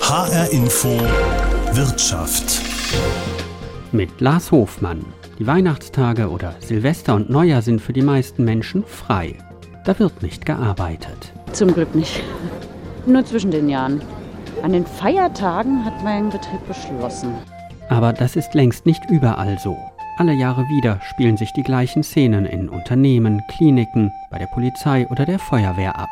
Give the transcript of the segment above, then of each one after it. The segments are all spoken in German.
HR Info Wirtschaft. Mit Lars Hofmann. Die Weihnachtstage oder Silvester und Neujahr sind für die meisten Menschen frei. Da wird nicht gearbeitet. Zum Glück nicht. Nur zwischen den Jahren. An den Feiertagen hat mein Betrieb beschlossen. Aber das ist längst nicht überall so. Alle Jahre wieder spielen sich die gleichen Szenen in Unternehmen, Kliniken, bei der Polizei oder der Feuerwehr ab.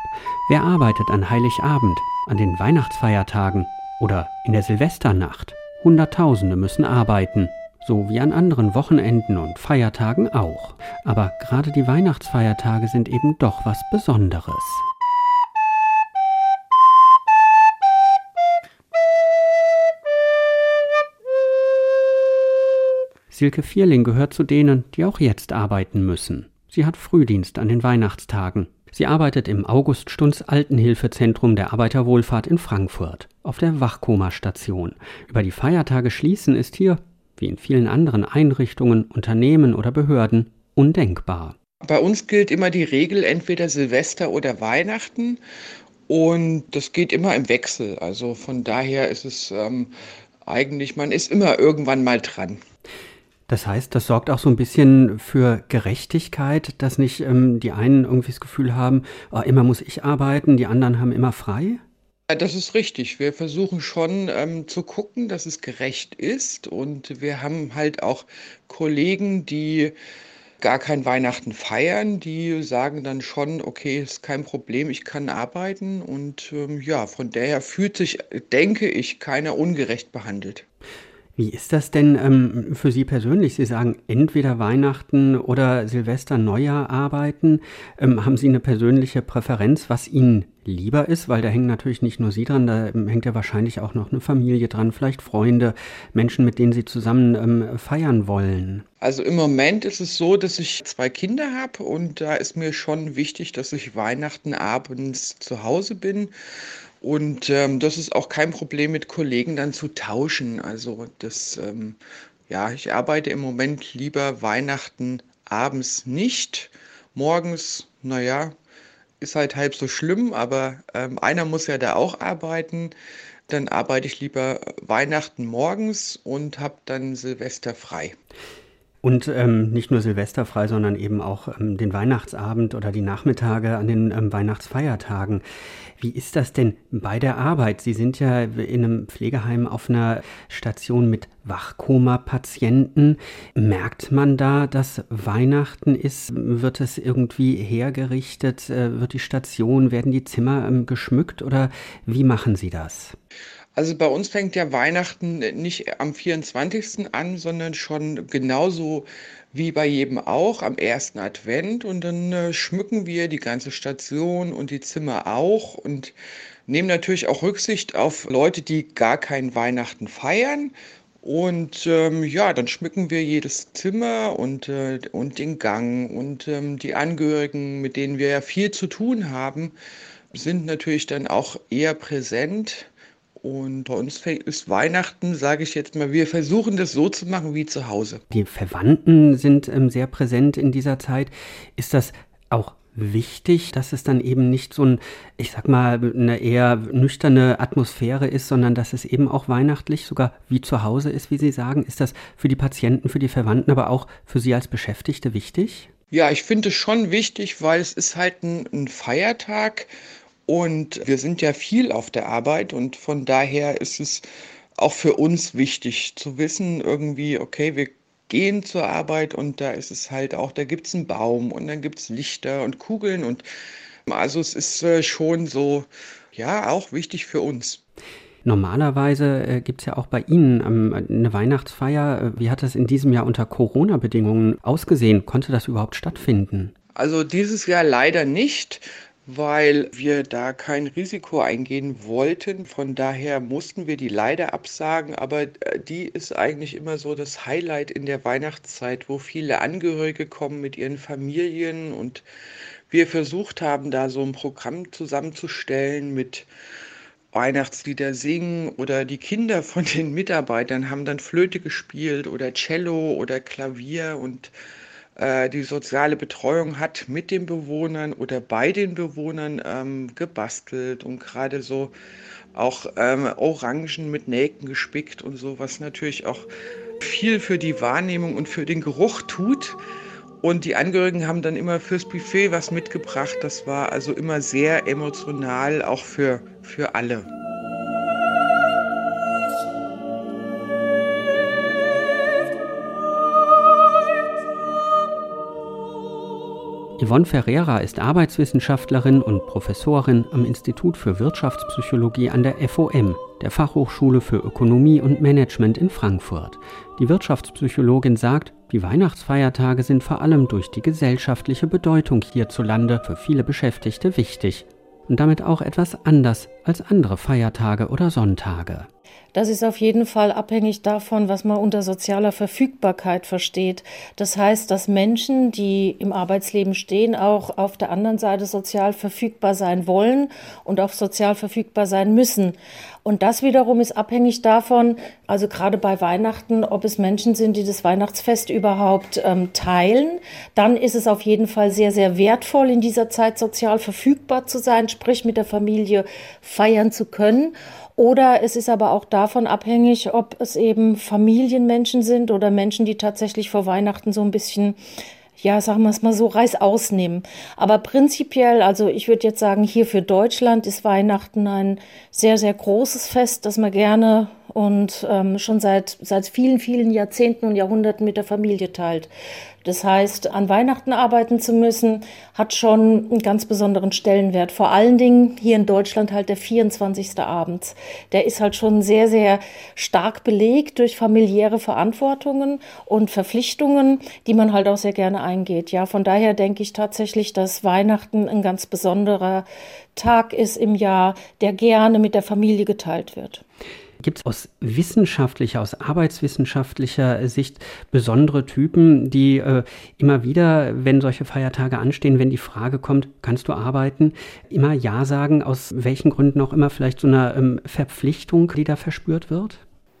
Wer arbeitet an Heiligabend, an den Weihnachtsfeiertagen oder in der Silvesternacht? Hunderttausende müssen arbeiten, so wie an anderen Wochenenden und Feiertagen auch. Aber gerade die Weihnachtsfeiertage sind eben doch was Besonderes. Silke Vierling gehört zu denen, die auch jetzt arbeiten müssen. Sie hat Frühdienst an den Weihnachtstagen. Sie arbeitet im Auguststunds Altenhilfezentrum der Arbeiterwohlfahrt in Frankfurt auf der Wachkoma-Station. Über die Feiertage schließen ist hier, wie in vielen anderen Einrichtungen, Unternehmen oder Behörden, undenkbar. Bei uns gilt immer die Regel entweder Silvester oder Weihnachten und das geht immer im Wechsel. Also von daher ist es ähm, eigentlich, man ist immer irgendwann mal dran. Das heißt, das sorgt auch so ein bisschen für Gerechtigkeit, dass nicht ähm, die einen irgendwie das Gefühl haben, oh, immer muss ich arbeiten, die anderen haben immer frei? Das ist richtig. Wir versuchen schon ähm, zu gucken, dass es gerecht ist. Und wir haben halt auch Kollegen, die gar kein Weihnachten feiern, die sagen dann schon, okay, ist kein Problem, ich kann arbeiten. Und ähm, ja, von daher fühlt sich, denke ich, keiner ungerecht behandelt. Wie ist das denn ähm, für Sie persönlich? Sie sagen entweder Weihnachten oder Silvester, Neujahr arbeiten. Ähm, haben Sie eine persönliche Präferenz, was Ihnen lieber ist? Weil da hängen natürlich nicht nur Sie dran, da ähm, hängt ja wahrscheinlich auch noch eine Familie dran, vielleicht Freunde, Menschen, mit denen Sie zusammen ähm, feiern wollen. Also im Moment ist es so, dass ich zwei Kinder habe und da ist mir schon wichtig, dass ich Weihnachten abends zu Hause bin und ähm, das ist auch kein Problem mit Kollegen dann zu tauschen. Also das, ähm, ja, ich arbeite im Moment lieber Weihnachten abends nicht. Morgens, naja, ist halt halb so schlimm, aber ähm, einer muss ja da auch arbeiten. Dann arbeite ich lieber Weihnachten morgens und habe dann Silvester frei. Und ähm, nicht nur Silvester frei, sondern eben auch ähm, den Weihnachtsabend oder die Nachmittage an den ähm, Weihnachtsfeiertagen. Wie ist das denn bei der Arbeit? Sie sind ja in einem Pflegeheim auf einer Station mit Wachkoma-Patienten. Merkt man da, dass Weihnachten ist? Wird es irgendwie hergerichtet? Äh, wird die Station, werden die Zimmer ähm, geschmückt oder wie machen Sie das? Also bei uns fängt ja Weihnachten nicht am 24. an, sondern schon genauso wie bei jedem auch am ersten Advent. Und dann äh, schmücken wir die ganze Station und die Zimmer auch und nehmen natürlich auch Rücksicht auf Leute, die gar kein Weihnachten feiern. Und ähm, ja, dann schmücken wir jedes Zimmer und, äh, und den Gang und ähm, die Angehörigen, mit denen wir ja viel zu tun haben, sind natürlich dann auch eher präsent und bei uns ist Weihnachten, sage ich jetzt mal, wir versuchen das so zu machen wie zu Hause. Die Verwandten sind ähm, sehr präsent in dieser Zeit. Ist das auch wichtig, dass es dann eben nicht so ein, ich sag mal, eine eher nüchterne Atmosphäre ist, sondern dass es eben auch weihnachtlich sogar wie zu Hause ist, wie Sie sagen. Ist das für die Patienten, für die Verwandten, aber auch für Sie als Beschäftigte wichtig? Ja, ich finde es schon wichtig, weil es ist halt ein, ein Feiertag und wir sind ja viel auf der Arbeit und von daher ist es auch für uns wichtig zu wissen, irgendwie, okay, wir gehen zur Arbeit und da ist es halt auch, da gibt es einen Baum und dann gibt es Lichter und Kugeln und also es ist äh, schon so, ja, auch wichtig für uns. Normalerweise äh, gibt es ja auch bei Ihnen ähm, eine Weihnachtsfeier. Wie hat das in diesem Jahr unter Corona-Bedingungen ausgesehen? Konnte das überhaupt stattfinden? Also dieses Jahr leider nicht weil wir da kein Risiko eingehen wollten. Von daher mussten wir die leider absagen, aber äh, die ist eigentlich immer so das Highlight in der Weihnachtszeit, wo viele Angehörige kommen mit ihren Familien. Und wir versucht haben, da so ein Programm zusammenzustellen mit Weihnachtslieder singen oder die Kinder von den Mitarbeitern haben dann Flöte gespielt oder Cello oder Klavier. Und äh, die soziale Betreuung hat mit den Bewohnern oder bei den Bewohnern ähm, gebastelt und gerade so auch ähm, Orangen mit Nelken gespickt und so, was natürlich auch viel für die Wahrnehmung und für den Geruch tut. Und die Angehörigen haben dann immer fürs Buffet was mitgebracht. Das war also immer sehr emotional, auch für, für alle. Yvonne Ferreira ist Arbeitswissenschaftlerin und Professorin am Institut für Wirtschaftspsychologie an der FOM, der Fachhochschule für Ökonomie und Management in Frankfurt. Die Wirtschaftspsychologin sagt, die Weihnachtsfeiertage sind vor allem durch die gesellschaftliche Bedeutung hierzulande für viele Beschäftigte wichtig und damit auch etwas anders als andere Feiertage oder Sonntage. Das ist auf jeden Fall abhängig davon, was man unter sozialer Verfügbarkeit versteht. Das heißt, dass Menschen, die im Arbeitsleben stehen, auch auf der anderen Seite sozial verfügbar sein wollen und auch sozial verfügbar sein müssen. Und das wiederum ist abhängig davon, also gerade bei Weihnachten, ob es Menschen sind, die das Weihnachtsfest überhaupt ähm, teilen. Dann ist es auf jeden Fall sehr, sehr wertvoll, in dieser Zeit sozial verfügbar zu sein, sprich mit der Familie feiern zu können. Oder es ist aber auch davon abhängig, ob es eben Familienmenschen sind oder Menschen, die tatsächlich vor Weihnachten so ein bisschen ja, sagen wir es mal so, Reis ausnehmen. Aber prinzipiell, also ich würde jetzt sagen, hier für Deutschland ist Weihnachten ein sehr, sehr großes Fest, das man gerne und ähm, schon seit, seit vielen, vielen Jahrzehnten und Jahrhunderten mit der Familie teilt. Das heißt, an Weihnachten arbeiten zu müssen, hat schon einen ganz besonderen Stellenwert. Vor allen Dingen hier in Deutschland halt der 24. Abend. Der ist halt schon sehr, sehr stark belegt durch familiäre Verantwortungen und Verpflichtungen, die man halt auch sehr gerne eingeht. Ja, von daher denke ich tatsächlich, dass Weihnachten ein ganz besonderer Tag ist im Jahr, der gerne mit der Familie geteilt wird. Gibt es aus wissenschaftlicher, aus arbeitswissenschaftlicher Sicht besondere Typen, die äh, immer wieder, wenn solche Feiertage anstehen, wenn die Frage kommt, kannst du arbeiten, immer Ja sagen, aus welchen Gründen auch immer vielleicht so eine ähm, Verpflichtung, die da verspürt wird?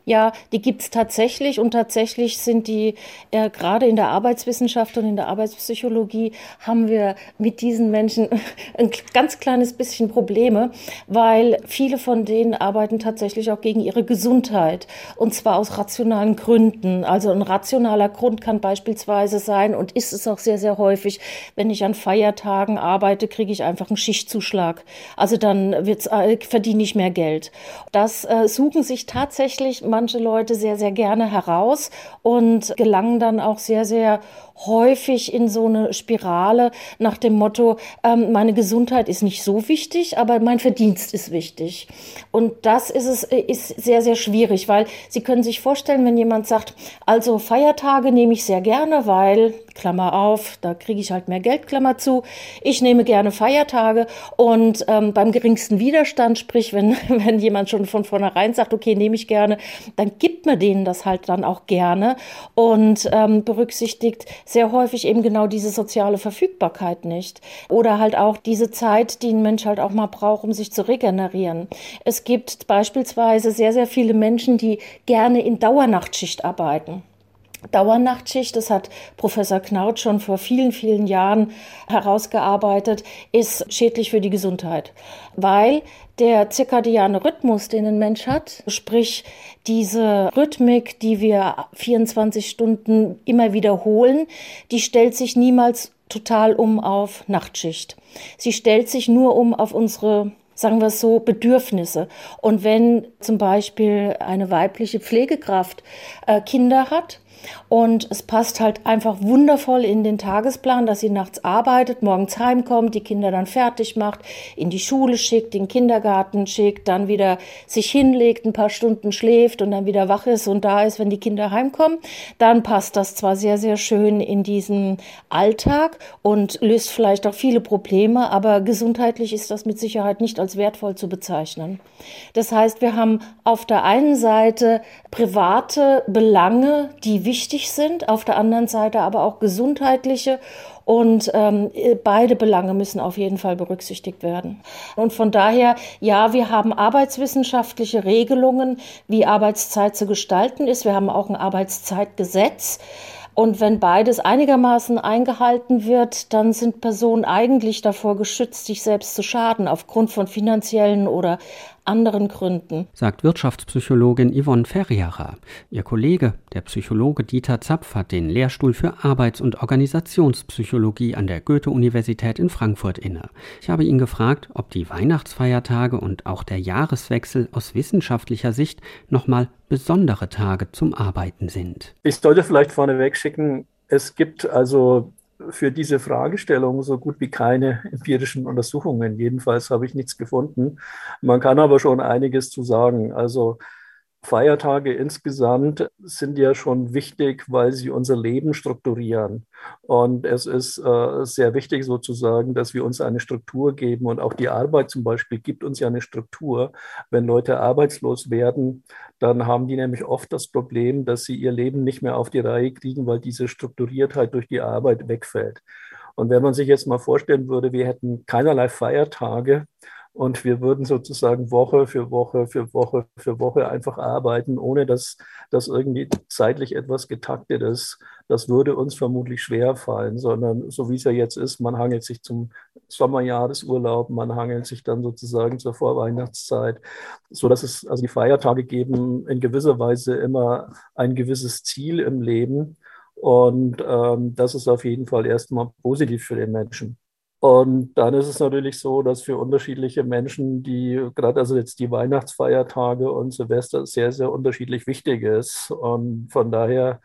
Ja, die gibt's tatsächlich und tatsächlich sind die, äh, gerade in der Arbeitswissenschaft und in der Arbeitspsychologie haben wir mit diesen Menschen ein ganz kleines bisschen Probleme, weil viele von denen arbeiten tatsächlich auch gegen ihre Gesundheit und zwar aus rationalen Gründen. Also ein rationaler Grund kann beispielsweise sein und ist es auch sehr, sehr häufig, wenn ich an Feiertagen arbeite, kriege ich einfach einen Schichtzuschlag. Also dann wird's, äh, verdiene ich mehr Geld. Das äh, suchen sich tatsächlich manche Leute sehr, sehr gerne heraus und gelangen dann auch sehr, sehr häufig in so eine Spirale nach dem Motto, ähm, meine Gesundheit ist nicht so wichtig, aber mein Verdienst ist wichtig. Und das ist es, ist sehr, sehr schwierig, weil Sie können sich vorstellen, wenn jemand sagt, also Feiertage nehme ich sehr gerne, weil, Klammer auf, da kriege ich halt mehr Geld, Klammer zu. Ich nehme gerne Feiertage und ähm, beim geringsten Widerstand, sprich, wenn, wenn jemand schon von vornherein sagt, okay, nehme ich gerne, dann gibt man denen das halt dann auch gerne und ähm, berücksichtigt sehr häufig eben genau diese soziale Verfügbarkeit nicht. Oder halt auch diese Zeit, die ein Mensch halt auch mal braucht, um sich zu regenerieren. Es gibt beispielsweise sehr, sehr viele Menschen, die gerne in Dauernachtschicht arbeiten. Dauernachtschicht, das hat Professor Knaut schon vor vielen, vielen Jahren herausgearbeitet, ist schädlich für die Gesundheit, weil der zirkadiane Rhythmus, den ein Mensch hat, sprich diese Rhythmik, die wir 24 Stunden immer wiederholen, die stellt sich niemals total um auf Nachtschicht. Sie stellt sich nur um auf unsere sagen wir es so, Bedürfnisse. Und wenn zum Beispiel eine weibliche Pflegekraft äh, Kinder hat, und es passt halt einfach wundervoll in den Tagesplan, dass sie nachts arbeitet, morgens heimkommt, die Kinder dann fertig macht, in die Schule schickt, den Kindergarten schickt, dann wieder sich hinlegt, ein paar Stunden schläft und dann wieder wach ist und da ist, wenn die Kinder heimkommen. Dann passt das zwar sehr, sehr schön in diesen Alltag und löst vielleicht auch viele Probleme, aber gesundheitlich ist das mit Sicherheit nicht als wertvoll zu bezeichnen. Das heißt, wir haben auf der einen Seite private Belange, die wichtig sind, auf der anderen Seite aber auch gesundheitliche und ähm, beide Belange müssen auf jeden Fall berücksichtigt werden. Und von daher, ja, wir haben arbeitswissenschaftliche Regelungen, wie Arbeitszeit zu gestalten ist. Wir haben auch ein Arbeitszeitgesetz. Und wenn beides einigermaßen eingehalten wird, dann sind Personen eigentlich davor geschützt, sich selbst zu schaden, aufgrund von finanziellen oder anderen Gründen. Sagt Wirtschaftspsychologin Yvonne Ferriera. Ihr Kollege, der Psychologe Dieter Zapf, hat den Lehrstuhl für Arbeits- und Organisationspsychologie an der Goethe-Universität in Frankfurt inne. Ich habe ihn gefragt, ob die Weihnachtsfeiertage und auch der Jahreswechsel aus wissenschaftlicher Sicht nochmal besondere Tage zum Arbeiten sind. Ich sollte vielleicht vorneweg schicken, es gibt also für diese Fragestellung so gut wie keine empirischen Untersuchungen. Jedenfalls habe ich nichts gefunden. Man kann aber schon einiges zu sagen. Also Feiertage insgesamt sind ja schon wichtig, weil sie unser Leben strukturieren. Und es ist äh, sehr wichtig sozusagen, dass wir uns eine Struktur geben. Und auch die Arbeit zum Beispiel gibt uns ja eine Struktur. Wenn Leute arbeitslos werden, dann haben die nämlich oft das Problem, dass sie ihr Leben nicht mehr auf die Reihe kriegen, weil diese Strukturiertheit durch die Arbeit wegfällt. Und wenn man sich jetzt mal vorstellen würde, wir hätten keinerlei Feiertage, und wir würden sozusagen Woche für Woche für Woche für Woche einfach arbeiten, ohne dass das irgendwie zeitlich etwas getaktet ist. Das würde uns vermutlich schwer fallen, sondern so wie es ja jetzt ist, man hangelt sich zum Sommerjahresurlaub, man hangelt sich dann sozusagen zur Vorweihnachtszeit, so dass es also die Feiertage geben in gewisser Weise immer ein gewisses Ziel im Leben. Und ähm, das ist auf jeden Fall erstmal positiv für den Menschen. Und dann ist es natürlich so, dass für unterschiedliche Menschen, die gerade also jetzt die Weihnachtsfeiertage und Silvester sehr, sehr unterschiedlich wichtig ist. Und von daher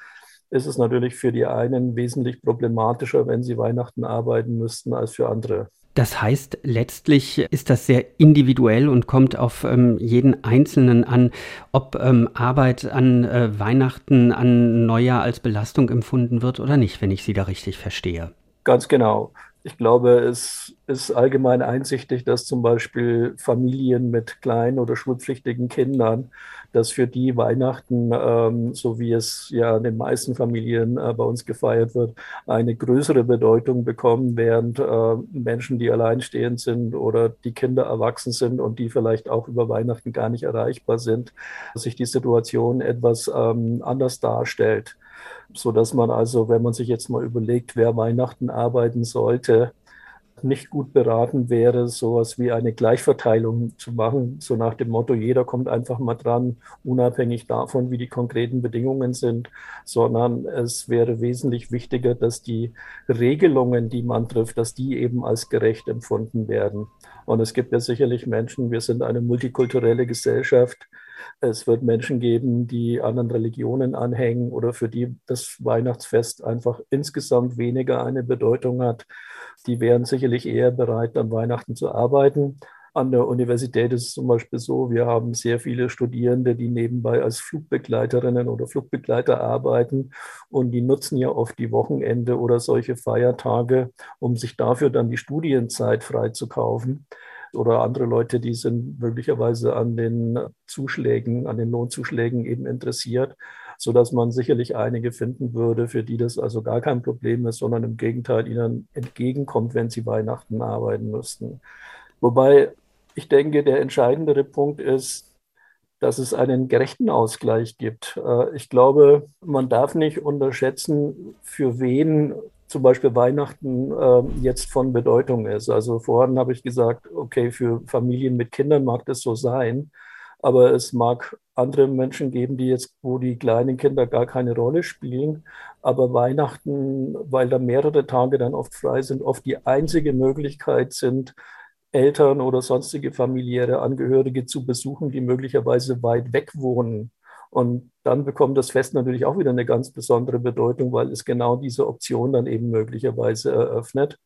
ist es natürlich für die einen wesentlich problematischer, wenn sie Weihnachten arbeiten müssten, als für andere. Das heißt, letztlich ist das sehr individuell und kommt auf ähm, jeden Einzelnen an, ob ähm, Arbeit an äh, Weihnachten, an Neujahr als Belastung empfunden wird oder nicht, wenn ich Sie da richtig verstehe. Ganz genau. Ich glaube, es ist allgemein einsichtig, dass zum Beispiel Familien mit kleinen oder schulpflichtigen Kindern, dass für die Weihnachten, ähm, so wie es ja in den meisten Familien äh, bei uns gefeiert wird, eine größere Bedeutung bekommen, während äh, Menschen, die alleinstehend sind oder die Kinder erwachsen sind und die vielleicht auch über Weihnachten gar nicht erreichbar sind, sich die Situation etwas ähm, anders darstellt so dass man also, wenn man sich jetzt mal überlegt, wer Weihnachten arbeiten sollte, nicht gut beraten wäre, sowas wie eine Gleichverteilung zu machen, so nach dem Motto, jeder kommt einfach mal dran, unabhängig davon, wie die konkreten Bedingungen sind, sondern es wäre wesentlich wichtiger, dass die Regelungen, die man trifft, dass die eben als gerecht empfunden werden. Und es gibt ja sicherlich Menschen, wir sind eine multikulturelle Gesellschaft, es wird Menschen geben, die anderen Religionen anhängen oder für die das Weihnachtsfest einfach insgesamt weniger eine Bedeutung hat. Die wären sicherlich eher bereit, an Weihnachten zu arbeiten. An der Universität ist es zum Beispiel so, wir haben sehr viele Studierende, die nebenbei als Flugbegleiterinnen oder Flugbegleiter arbeiten und die nutzen ja oft die Wochenende oder solche Feiertage, um sich dafür dann die Studienzeit freizukaufen oder andere Leute, die sind möglicherweise an den Zuschlägen, an den Lohnzuschlägen eben interessiert, sodass man sicherlich einige finden würde, für die das also gar kein Problem ist, sondern im Gegenteil ihnen entgegenkommt, wenn sie Weihnachten arbeiten müssten. Wobei ich denke, der entscheidendere Punkt ist, dass es einen gerechten Ausgleich gibt. Äh, ich glaube, man darf nicht unterschätzen, für wen zum Beispiel Weihnachten äh, jetzt von Bedeutung ist. Also vorhin habe ich gesagt, okay, für Familien mit Kindern mag das so sein, aber es mag andere Menschen geben, die jetzt, wo die kleinen Kinder gar keine Rolle spielen, aber Weihnachten, weil da mehrere Tage dann oft frei sind, oft die einzige Möglichkeit sind, Eltern oder sonstige familiäre Angehörige zu besuchen, die möglicherweise weit weg wohnen. Und dann bekommt das Fest natürlich auch wieder eine ganz besondere Bedeutung, weil es genau diese Option dann eben möglicherweise eröffnet.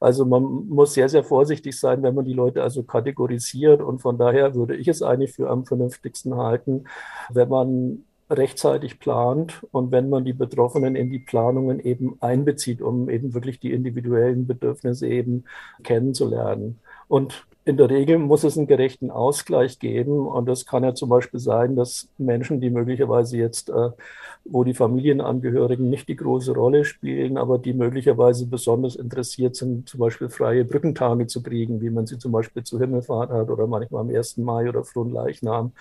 Also man muss sehr, sehr vorsichtig sein, wenn man die Leute also kategorisiert. Und von daher würde ich es eigentlich für am vernünftigsten halten, wenn man rechtzeitig plant und wenn man die Betroffenen in die Planungen eben einbezieht, um eben wirklich die individuellen Bedürfnisse eben kennenzulernen. Und in der Regel muss es einen gerechten Ausgleich geben. Und das kann ja zum Beispiel sein, dass Menschen, die möglicherweise jetzt, äh, wo die Familienangehörigen nicht die große Rolle spielen, aber die möglicherweise besonders interessiert sind, zum Beispiel freie Brückentage zu kriegen, wie man sie zum Beispiel zu Himmelfahrt hat oder manchmal am 1. Mai oder Fronleichnam,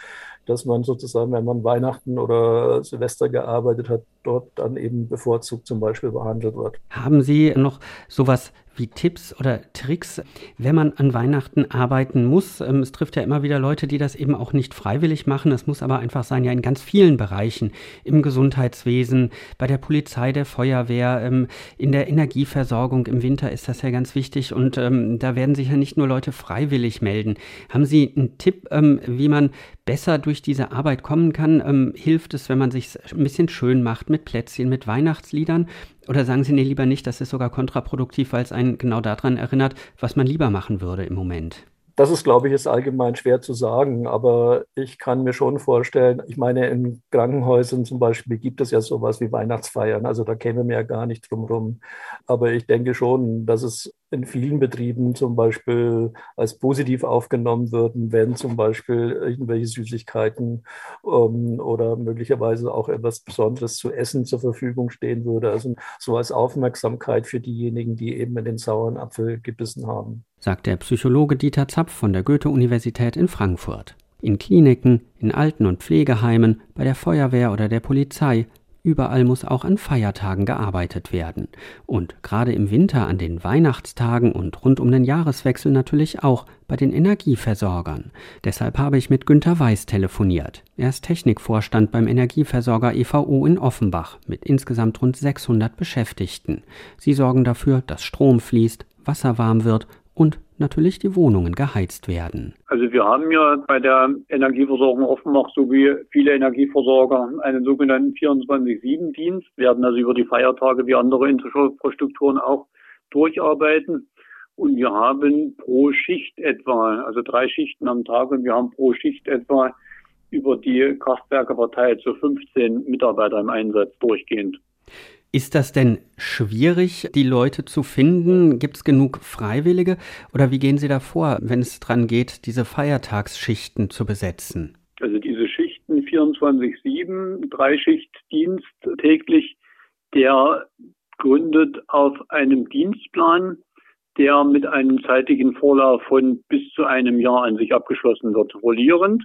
dass man sozusagen, wenn man Weihnachten oder Silvester gearbeitet hat, dort dann eben bevorzugt zum Beispiel behandelt wird. Haben Sie noch sowas wie Tipps oder Tricks, wenn man an Weihnachten arbeiten muss. Ähm, es trifft ja immer wieder Leute, die das eben auch nicht freiwillig machen. Es muss aber einfach sein, ja in ganz vielen Bereichen, im Gesundheitswesen, bei der Polizei, der Feuerwehr, ähm, in der Energieversorgung. Im Winter ist das ja ganz wichtig und ähm, da werden sich ja nicht nur Leute freiwillig melden. Haben Sie einen Tipp, wie man besser durch diese Arbeit kommen kann? hilft es, wenn man sich ein bisschen schön macht mit Plätzchen, mit Weihnachtsliedern? Oder sagen Sie, nee, lieber nicht, das ist sogar kontraproduktiv, weil es einen genau daran erinnert, was man lieber machen würde im Moment? Das ist, glaube ich, ist allgemein schwer zu sagen, aber ich kann mir schon vorstellen, ich meine, in Krankenhäusern zum Beispiel gibt es ja sowas wie Weihnachtsfeiern, also da käme mir ja gar nicht drum rum. Aber ich denke schon, dass es in vielen Betrieben zum Beispiel als positiv aufgenommen würden, wenn zum Beispiel irgendwelche Süßigkeiten ähm, oder möglicherweise auch etwas Besonderes zu essen zur Verfügung stehen würde. Also so als Aufmerksamkeit für diejenigen, die eben in den sauren Apfel gebissen haben. Sagt der Psychologe Dieter Zapf von der Goethe-Universität in Frankfurt. In Kliniken, in Alten- und Pflegeheimen, bei der Feuerwehr oder der Polizei Überall muss auch an Feiertagen gearbeitet werden. Und gerade im Winter an den Weihnachtstagen und rund um den Jahreswechsel natürlich auch bei den Energieversorgern. Deshalb habe ich mit Günter Weiß telefoniert. Er ist Technikvorstand beim Energieversorger EVO in Offenbach mit insgesamt rund 600 Beschäftigten. Sie sorgen dafür, dass Strom fließt, Wasser warm wird und natürlich die Wohnungen geheizt werden. Also wir haben ja bei der Energieversorgung Offenbach so wie viele Energieversorger einen sogenannten 24-7-Dienst, werden also über die Feiertage wie andere Infrastrukturen auch durcharbeiten. Und wir haben pro Schicht etwa, also drei Schichten am Tag und wir haben pro Schicht etwa über die Kraftwerke verteilt so 15 Mitarbeiter im Einsatz durchgehend. Ist das denn schwierig, die Leute zu finden? Gibt es genug Freiwillige? Oder wie gehen Sie da vor, wenn es dran geht, diese Feiertagsschichten zu besetzen? Also diese Schichten 24-7, Dreischichtdienst täglich, der gründet auf einem Dienstplan, der mit einem zeitigen Vorlauf von bis zu einem Jahr an sich abgeschlossen wird, rollierend,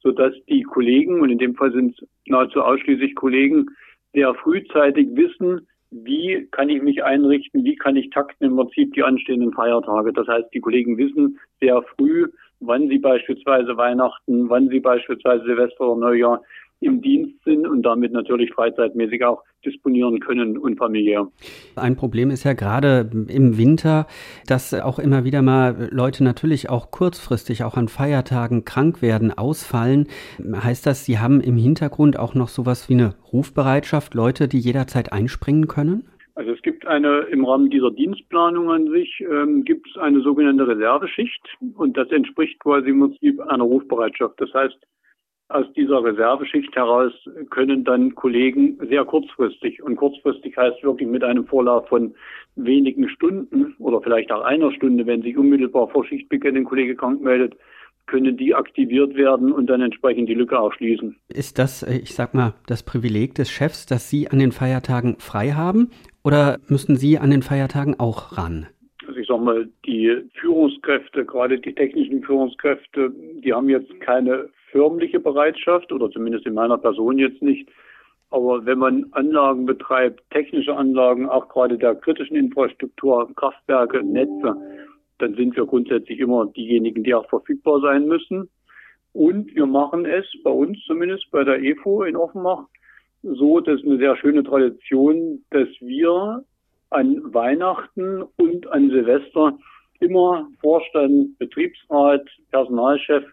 sodass die Kollegen, und in dem Fall sind es nahezu ausschließlich Kollegen, sehr frühzeitig wissen, wie kann ich mich einrichten, wie kann ich takten im Prinzip die anstehenden Feiertage. Das heißt, die Kollegen wissen sehr früh, wann sie beispielsweise Weihnachten, wann sie beispielsweise Silvester oder Neujahr im Dienst sind und damit natürlich freizeitmäßig auch disponieren können und familiär. Ein Problem ist ja gerade im Winter, dass auch immer wieder mal Leute natürlich auch kurzfristig, auch an Feiertagen krank werden, ausfallen. Heißt das, Sie haben im Hintergrund auch noch sowas wie eine Rufbereitschaft, Leute, die jederzeit einspringen können? Also es gibt eine, im Rahmen dieser Dienstplanung an sich, ähm, gibt es eine sogenannte Reserveschicht und das entspricht quasi im Prinzip einer Rufbereitschaft. Das heißt, aus dieser Reserveschicht heraus können dann Kollegen sehr kurzfristig, und kurzfristig heißt wirklich mit einem Vorlauf von wenigen Stunden oder vielleicht auch einer Stunde, wenn sich unmittelbar vor Schichtbeginn ein Kollege krank meldet, können die aktiviert werden und dann entsprechend die Lücke auch schließen. Ist das, äh, ich sag mal, das Privileg des Chefs, dass Sie an den Feiertagen frei haben oder müssen Sie an den Feiertagen auch ran? Also ich sag mal, die Führungskräfte, gerade die technischen Führungskräfte, die haben jetzt keine förmliche Bereitschaft oder zumindest in meiner Person jetzt nicht. Aber wenn man Anlagen betreibt, technische Anlagen, auch gerade der kritischen Infrastruktur, Kraftwerke, Netze, dann sind wir grundsätzlich immer diejenigen, die auch verfügbar sein müssen. Und wir machen es bei uns zumindest bei der EFO in Offenbach so, dass eine sehr schöne Tradition, dass wir an Weihnachten und an Silvester immer Vorstand, Betriebsrat, Personalchef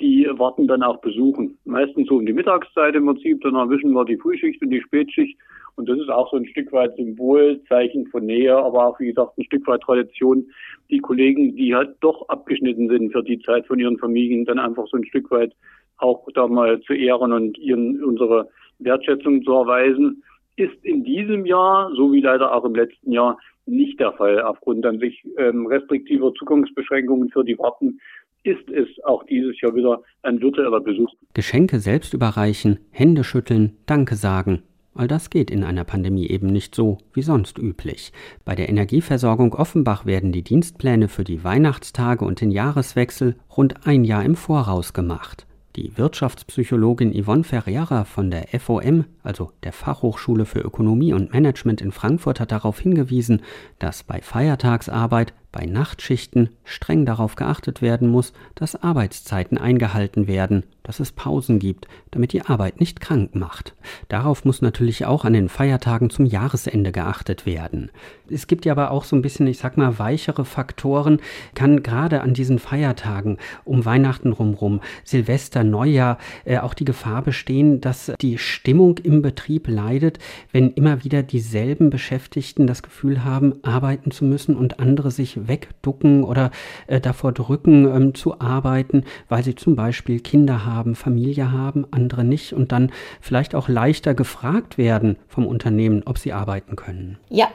die warten dann auch besuchen. Meistens so um die Mittagszeit im Prinzip, dann erwischen wir die Frühschicht und die Spätschicht. Und das ist auch so ein Stück weit Symbol, Zeichen von Nähe, aber auch, wie gesagt, ein Stück weit Tradition. Die Kollegen, die halt doch abgeschnitten sind für die Zeit von ihren Familien, dann einfach so ein Stück weit auch da mal zu ehren und ihren unsere Wertschätzung zu erweisen, ist in diesem Jahr, so wie leider auch im letzten Jahr, nicht der Fall. Aufgrund an sich ähm, restriktiver Zugangsbeschränkungen für die Warten ist es auch dieses Jahr wieder ein virtueller Besuch. Geschenke selbst überreichen, Hände schütteln, Danke sagen. All das geht in einer Pandemie eben nicht so wie sonst üblich. Bei der Energieversorgung Offenbach werden die Dienstpläne für die Weihnachtstage und den Jahreswechsel rund ein Jahr im Voraus gemacht. Die Wirtschaftspsychologin Yvonne Ferreira von der FOM, also der Fachhochschule für Ökonomie und Management in Frankfurt, hat darauf hingewiesen, dass bei Feiertagsarbeit bei Nachtschichten streng darauf geachtet werden muss, dass Arbeitszeiten eingehalten werden, dass es Pausen gibt, damit die Arbeit nicht krank macht. Darauf muss natürlich auch an den Feiertagen zum Jahresende geachtet werden. Es gibt ja aber auch so ein bisschen, ich sag mal, weichere Faktoren, kann gerade an diesen Feiertagen um Weihnachten rumrum, Silvester, Neujahr, äh, auch die Gefahr bestehen, dass die Stimmung im Betrieb leidet, wenn immer wieder dieselben Beschäftigten das Gefühl haben, arbeiten zu müssen und andere sich wegducken oder äh, davor drücken ähm, zu arbeiten, weil sie zum Beispiel Kinder haben, Familie haben, andere nicht und dann vielleicht auch leichter gefragt werden vom Unternehmen, ob sie arbeiten können. Ja,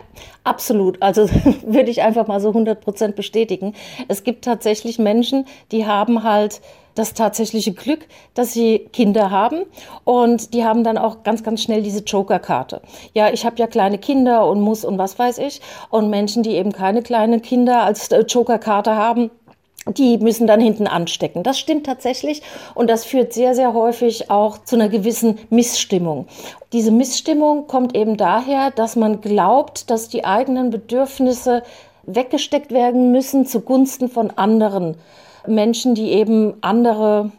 absolut. Also würde ich einfach mal so 100 Prozent bestätigen. Es gibt tatsächlich Menschen, die haben halt das tatsächliche Glück, dass sie Kinder haben und die haben dann auch ganz, ganz schnell diese Joker-Karte. Ja, ich habe ja kleine Kinder und muss und was weiß ich. Und Menschen, die eben keine kleinen Kinder als äh, Joker-Karte haben, die müssen dann hinten anstecken. Das stimmt tatsächlich und das führt sehr, sehr häufig auch zu einer gewissen Missstimmung. Diese Missstimmung kommt eben daher, dass man glaubt, dass die eigenen Bedürfnisse weggesteckt werden müssen zugunsten von anderen Menschen, die eben andere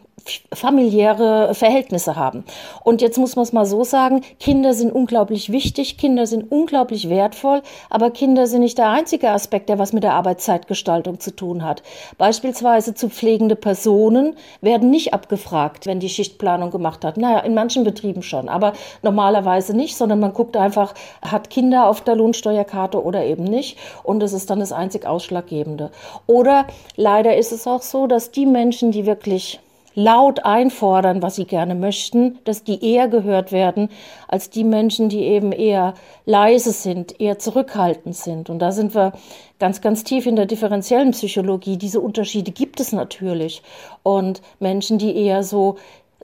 familiäre Verhältnisse haben. Und jetzt muss man es mal so sagen, Kinder sind unglaublich wichtig, Kinder sind unglaublich wertvoll, aber Kinder sind nicht der einzige Aspekt, der was mit der Arbeitszeitgestaltung zu tun hat. Beispielsweise zu pflegende Personen werden nicht abgefragt, wenn die Schichtplanung gemacht hat. Naja, in manchen Betrieben schon, aber normalerweise nicht, sondern man guckt einfach, hat Kinder auf der Lohnsteuerkarte oder eben nicht. Und das ist dann das einzig Ausschlaggebende. Oder leider ist es auch so, dass die Menschen, die wirklich laut einfordern, was sie gerne möchten, dass die eher gehört werden als die Menschen, die eben eher leise sind, eher zurückhaltend sind. Und da sind wir ganz, ganz tief in der differenziellen Psychologie. Diese Unterschiede gibt es natürlich. Und Menschen, die eher so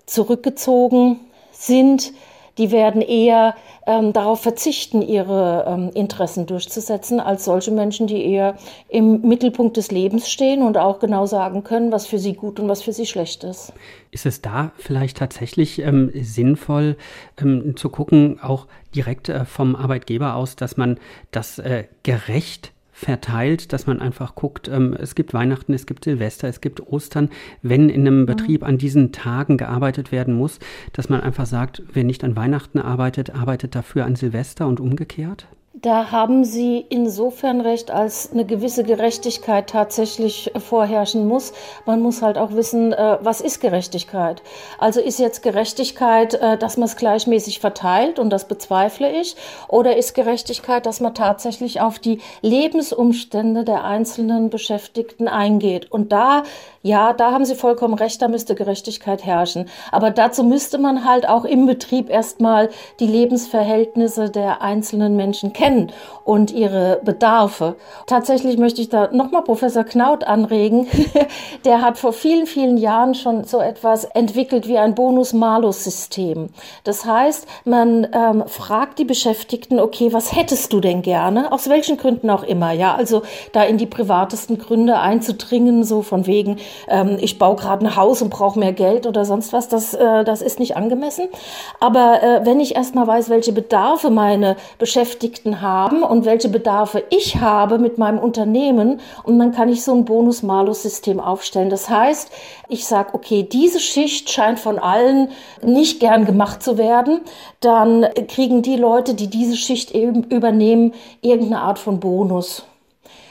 zurückgezogen sind, die werden eher ähm, darauf verzichten, ihre ähm, Interessen durchzusetzen, als solche Menschen, die eher im Mittelpunkt des Lebens stehen und auch genau sagen können, was für sie gut und was für sie schlecht ist. Ist es da vielleicht tatsächlich ähm, sinnvoll ähm, zu gucken, auch direkt äh, vom Arbeitgeber aus, dass man das äh, gerecht verteilt, dass man einfach guckt, ähm, es gibt Weihnachten, es gibt Silvester, es gibt Ostern. Wenn in einem Betrieb an diesen Tagen gearbeitet werden muss, dass man einfach sagt, wer nicht an Weihnachten arbeitet, arbeitet dafür an Silvester und umgekehrt? Da haben Sie insofern recht, als eine gewisse Gerechtigkeit tatsächlich vorherrschen muss. Man muss halt auch wissen, äh, was ist Gerechtigkeit? Also ist jetzt Gerechtigkeit, äh, dass man es gleichmäßig verteilt und das bezweifle ich? Oder ist Gerechtigkeit, dass man tatsächlich auf die Lebensumstände der einzelnen Beschäftigten eingeht? Und da, ja, da haben Sie vollkommen recht, da müsste Gerechtigkeit herrschen. Aber dazu müsste man halt auch im Betrieb erstmal die Lebensverhältnisse der einzelnen Menschen kennen und ihre Bedarfe. Tatsächlich möchte ich da nochmal Professor Knaut anregen. Der hat vor vielen, vielen Jahren schon so etwas entwickelt wie ein Bonus-Malus-System. Das heißt, man ähm, fragt die Beschäftigten, okay, was hättest du denn gerne? Aus welchen Gründen auch immer, ja. Also da in die privatesten Gründe einzudringen, so von wegen, ähm, ich baue gerade ein Haus und brauche mehr Geld oder sonst was, das, äh, das ist nicht angemessen. Aber äh, wenn ich erstmal weiß, welche Bedarfe meine Beschäftigten haben und welche Bedarfe ich habe mit meinem Unternehmen. Und dann kann ich so ein Bonus-Malus-System aufstellen. Das heißt, ich sage, okay, diese Schicht scheint von allen nicht gern gemacht zu werden. Dann kriegen die Leute, die diese Schicht eben übernehmen, irgendeine Art von Bonus.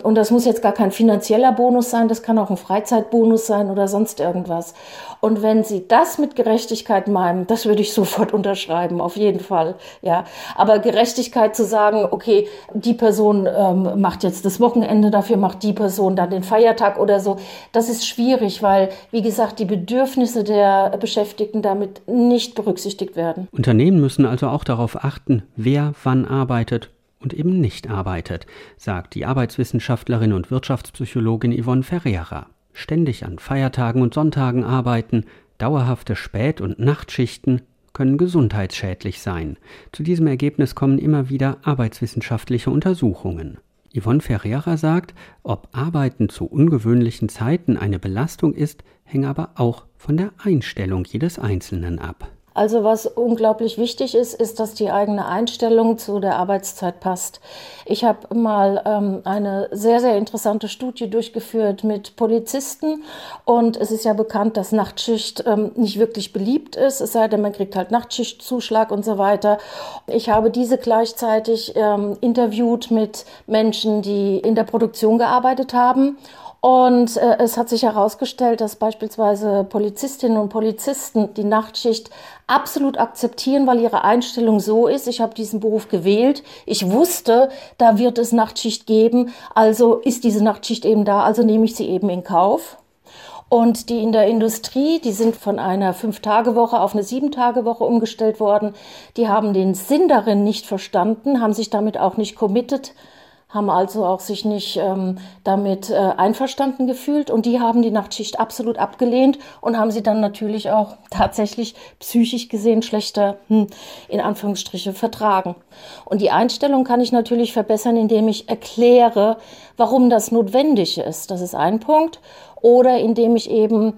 Und das muss jetzt gar kein finanzieller Bonus sein, das kann auch ein Freizeitbonus sein oder sonst irgendwas. Und wenn Sie das mit Gerechtigkeit meinen, das würde ich sofort unterschreiben, auf jeden Fall. Ja, aber Gerechtigkeit zu sagen, okay, die Person ähm, macht jetzt das Wochenende, dafür macht die Person dann den Feiertag oder so, das ist schwierig, weil wie gesagt die Bedürfnisse der Beschäftigten damit nicht berücksichtigt werden. Unternehmen müssen also auch darauf achten, wer wann arbeitet und eben nicht arbeitet, sagt die Arbeitswissenschaftlerin und Wirtschaftspsychologin Yvonne Ferreira. Ständig an Feiertagen und Sonntagen arbeiten, dauerhafte Spät- und Nachtschichten können gesundheitsschädlich sein. Zu diesem Ergebnis kommen immer wieder arbeitswissenschaftliche Untersuchungen. Yvonne Ferreira sagt, ob Arbeiten zu ungewöhnlichen Zeiten eine Belastung ist, hänge aber auch von der Einstellung jedes Einzelnen ab. Also was unglaublich wichtig ist, ist, dass die eigene Einstellung zu der Arbeitszeit passt. Ich habe mal ähm, eine sehr, sehr interessante Studie durchgeführt mit Polizisten und es ist ja bekannt, dass Nachtschicht ähm, nicht wirklich beliebt ist, es sei denn, man kriegt halt Nachtschichtzuschlag und so weiter. Ich habe diese gleichzeitig ähm, interviewt mit Menschen, die in der Produktion gearbeitet haben und äh, es hat sich herausgestellt, dass beispielsweise Polizistinnen und Polizisten die Nachtschicht absolut akzeptieren, weil ihre Einstellung so ist, ich habe diesen Beruf gewählt, ich wusste, da wird es Nachtschicht geben, also ist diese Nachtschicht eben da, also nehme ich sie eben in Kauf. Und die in der Industrie, die sind von einer Fünf-Tage-Woche auf eine Sieben-Tage-Woche umgestellt worden. Die haben den Sinn darin nicht verstanden, haben sich damit auch nicht committed, haben also auch sich nicht ähm, damit äh, einverstanden gefühlt und die haben die Nachtschicht absolut abgelehnt und haben sie dann natürlich auch tatsächlich psychisch gesehen schlechter hm, in Anführungsstriche vertragen. Und die Einstellung kann ich natürlich verbessern, indem ich erkläre, warum das notwendig ist. Das ist ein Punkt. Oder indem ich eben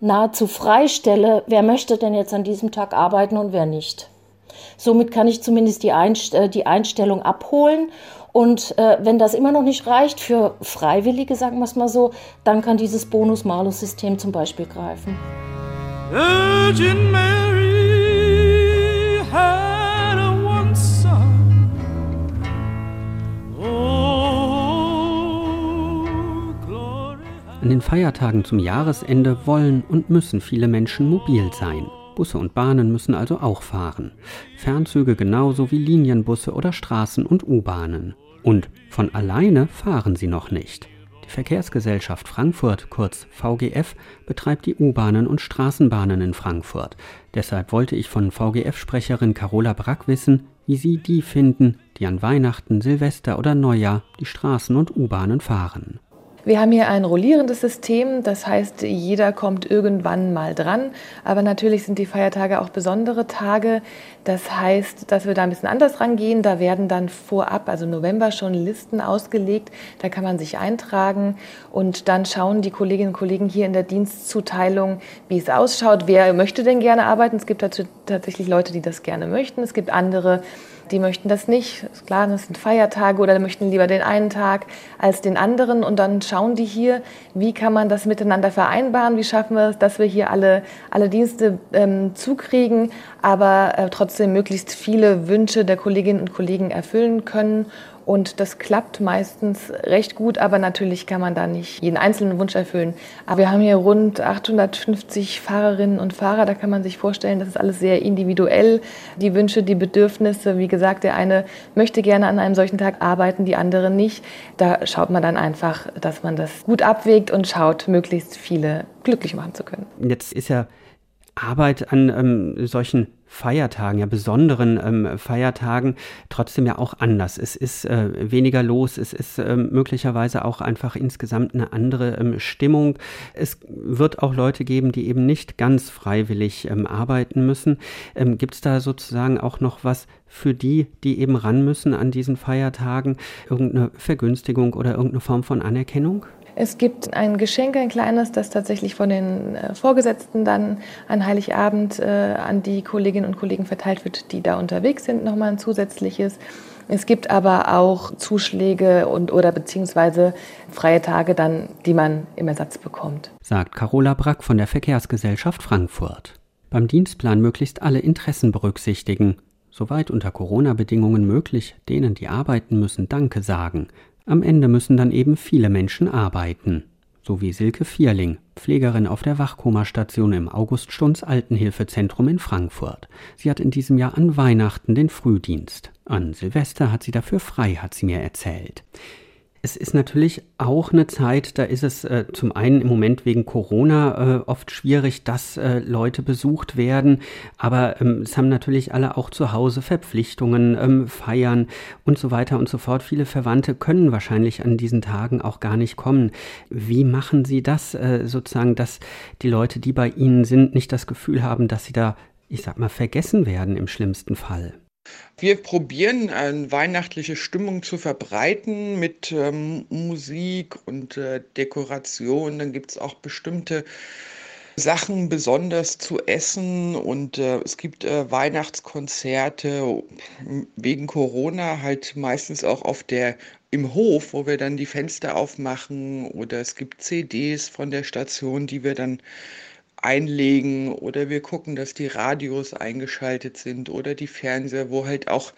nahezu freistelle, wer möchte denn jetzt an diesem Tag arbeiten und wer nicht. Somit kann ich zumindest die, Einst äh, die Einstellung abholen und äh, wenn das immer noch nicht reicht für Freiwillige, sagen wir es mal so, dann kann dieses Bonus-Malus-System zum Beispiel greifen. Virgin Mary had a one son. Oh, An den Feiertagen zum Jahresende wollen und müssen viele Menschen mobil sein. Busse und Bahnen müssen also auch fahren. Fernzüge genauso wie Linienbusse oder Straßen- und U-Bahnen. Und von alleine fahren sie noch nicht. Die Verkehrsgesellschaft Frankfurt, kurz VGF, betreibt die U-Bahnen und Straßenbahnen in Frankfurt. Deshalb wollte ich von VGF-Sprecherin Carola Brack wissen, wie sie die finden, die an Weihnachten, Silvester oder Neujahr die Straßen und U-Bahnen fahren. Wir haben hier ein rollierendes System, das heißt, jeder kommt irgendwann mal dran. Aber natürlich sind die Feiertage auch besondere Tage. Das heißt, dass wir da ein bisschen anders rangehen. Da werden dann vorab, also November, schon Listen ausgelegt. Da kann man sich eintragen und dann schauen die Kolleginnen und Kollegen hier in der Dienstzuteilung, wie es ausschaut. Wer möchte denn gerne arbeiten? Es gibt tatsächlich Leute, die das gerne möchten. Es gibt andere, die möchten das nicht. Klar, das sind Feiertage oder möchten lieber den einen Tag als den anderen. Und dann schauen die hier, wie kann man das miteinander vereinbaren, wie schaffen wir es, dass wir hier alle, alle Dienste ähm, zukriegen, aber äh, trotzdem möglichst viele Wünsche der Kolleginnen und Kollegen erfüllen können und das klappt meistens recht gut, aber natürlich kann man da nicht jeden einzelnen Wunsch erfüllen. Aber wir haben hier rund 850 Fahrerinnen und Fahrer, da kann man sich vorstellen, das ist alles sehr individuell. Die Wünsche, die Bedürfnisse, wie gesagt, der eine möchte gerne an einem solchen Tag arbeiten, die andere nicht. Da schaut man dann einfach, dass man das gut abwägt und schaut, möglichst viele glücklich machen zu können. Jetzt ist ja Arbeit an ähm, solchen Feiertagen, ja besonderen ähm, Feiertagen trotzdem ja auch anders. Es ist äh, weniger los, es ist äh, möglicherweise auch einfach insgesamt eine andere ähm, Stimmung. Es wird auch Leute geben, die eben nicht ganz freiwillig ähm, arbeiten müssen. Ähm, Gibt es da sozusagen auch noch was für die, die eben ran müssen an diesen Feiertagen? Irgendeine Vergünstigung oder irgendeine Form von Anerkennung? Es gibt ein Geschenk, ein kleines, das tatsächlich von den äh, Vorgesetzten dann an Heiligabend äh, an die Kolleginnen und Kollegen verteilt wird, die da unterwegs sind, nochmal ein zusätzliches. Es gibt aber auch Zuschläge und oder beziehungsweise freie Tage dann, die man im Ersatz bekommt. Sagt Carola Brack von der Verkehrsgesellschaft Frankfurt. Beim Dienstplan möglichst alle Interessen berücksichtigen. Soweit unter Corona-Bedingungen möglich, denen, die arbeiten müssen, Danke sagen. Am Ende müssen dann eben viele Menschen arbeiten. So wie Silke Vierling, Pflegerin auf der Wachkomastation im August Stunz Altenhilfezentrum in Frankfurt. Sie hat in diesem Jahr an Weihnachten den Frühdienst. An Silvester hat sie dafür frei, hat sie mir erzählt. Es ist natürlich auch eine Zeit, da ist es äh, zum einen im Moment wegen Corona äh, oft schwierig, dass äh, Leute besucht werden, aber ähm, es haben natürlich alle auch zu Hause Verpflichtungen, ähm, Feiern und so weiter und so fort. Viele Verwandte können wahrscheinlich an diesen Tagen auch gar nicht kommen. Wie machen Sie das äh, sozusagen, dass die Leute, die bei Ihnen sind, nicht das Gefühl haben, dass sie da, ich sag mal, vergessen werden im schlimmsten Fall? Wir probieren eine weihnachtliche Stimmung zu verbreiten mit ähm, Musik und äh, Dekoration. Dann gibt es auch bestimmte Sachen besonders zu essen und äh, es gibt äh, Weihnachtskonzerte wegen Corona halt meistens auch auf der im Hof, wo wir dann die Fenster aufmachen oder es gibt CDs von der Station, die wir dann einlegen oder wir gucken, dass die Radios eingeschaltet sind oder die Fernseher, wo halt auch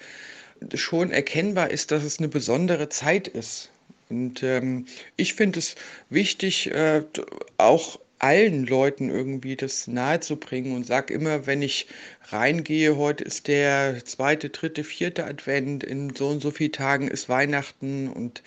schon erkennbar ist, dass es eine besondere Zeit ist. Und ähm, ich finde es wichtig, äh, auch allen Leuten irgendwie das nahezubringen und sage immer, wenn ich reingehe, heute ist der zweite, dritte, vierte Advent, in so und so vielen Tagen ist Weihnachten und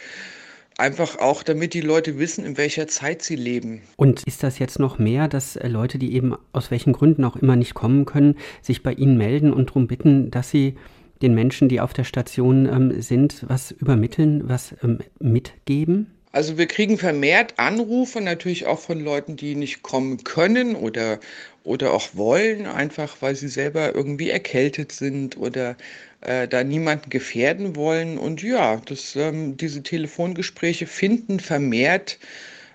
einfach auch, damit die Leute wissen, in welcher Zeit sie leben. Und ist das jetzt noch mehr, dass äh, Leute, die eben aus welchen Gründen auch immer nicht kommen können, sich bei Ihnen melden und darum bitten, dass Sie den Menschen, die auf der Station ähm, sind, was übermitteln, was ähm, mitgeben? Also wir kriegen vermehrt Anrufe, natürlich auch von Leuten, die nicht kommen können oder, oder auch wollen, einfach weil sie selber irgendwie erkältet sind oder äh, da niemanden gefährden wollen. Und ja, das, ähm, diese Telefongespräche finden vermehrt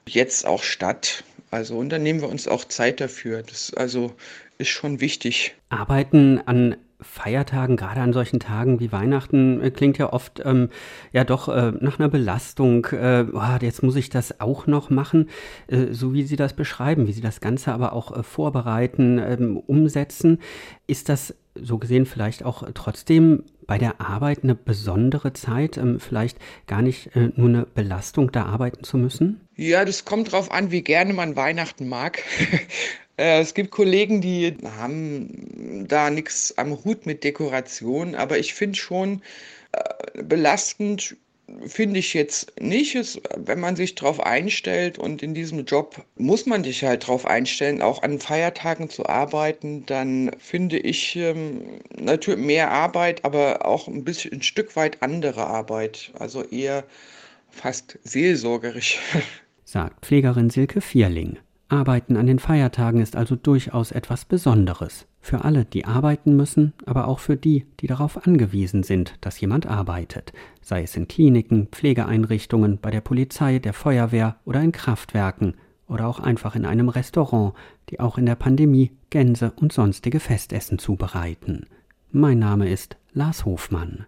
jetzt auch statt. Also und dann nehmen wir uns auch Zeit dafür. Das also ist schon wichtig. Arbeiten an Feiertagen, gerade an solchen Tagen wie Weihnachten, äh, klingt ja oft ähm, ja doch äh, nach einer Belastung. Äh, oh, jetzt muss ich das auch noch machen, äh, so wie Sie das beschreiben, wie Sie das Ganze aber auch äh, vorbereiten, ähm, umsetzen. Ist das so gesehen vielleicht auch trotzdem bei der Arbeit eine besondere Zeit, ähm, vielleicht gar nicht äh, nur eine Belastung, da arbeiten zu müssen? Ja, das kommt drauf an, wie gerne man Weihnachten mag. Äh, es gibt Kollegen, die haben da nichts am Hut mit Dekoration, aber ich finde schon äh, belastend, finde ich jetzt nicht. Es, wenn man sich darauf einstellt und in diesem Job muss man sich halt darauf einstellen, auch an Feiertagen zu arbeiten, dann finde ich ähm, natürlich mehr Arbeit, aber auch ein bisschen ein Stück weit andere Arbeit. Also eher fast seelsorgerisch. Sagt Pflegerin Silke Vierling. Arbeiten an den Feiertagen ist also durchaus etwas Besonderes. Für alle, die arbeiten müssen, aber auch für die, die darauf angewiesen sind, dass jemand arbeitet, sei es in Kliniken, Pflegeeinrichtungen, bei der Polizei, der Feuerwehr oder in Kraftwerken oder auch einfach in einem Restaurant, die auch in der Pandemie Gänse und sonstige Festessen zubereiten. Mein Name ist Lars Hofmann.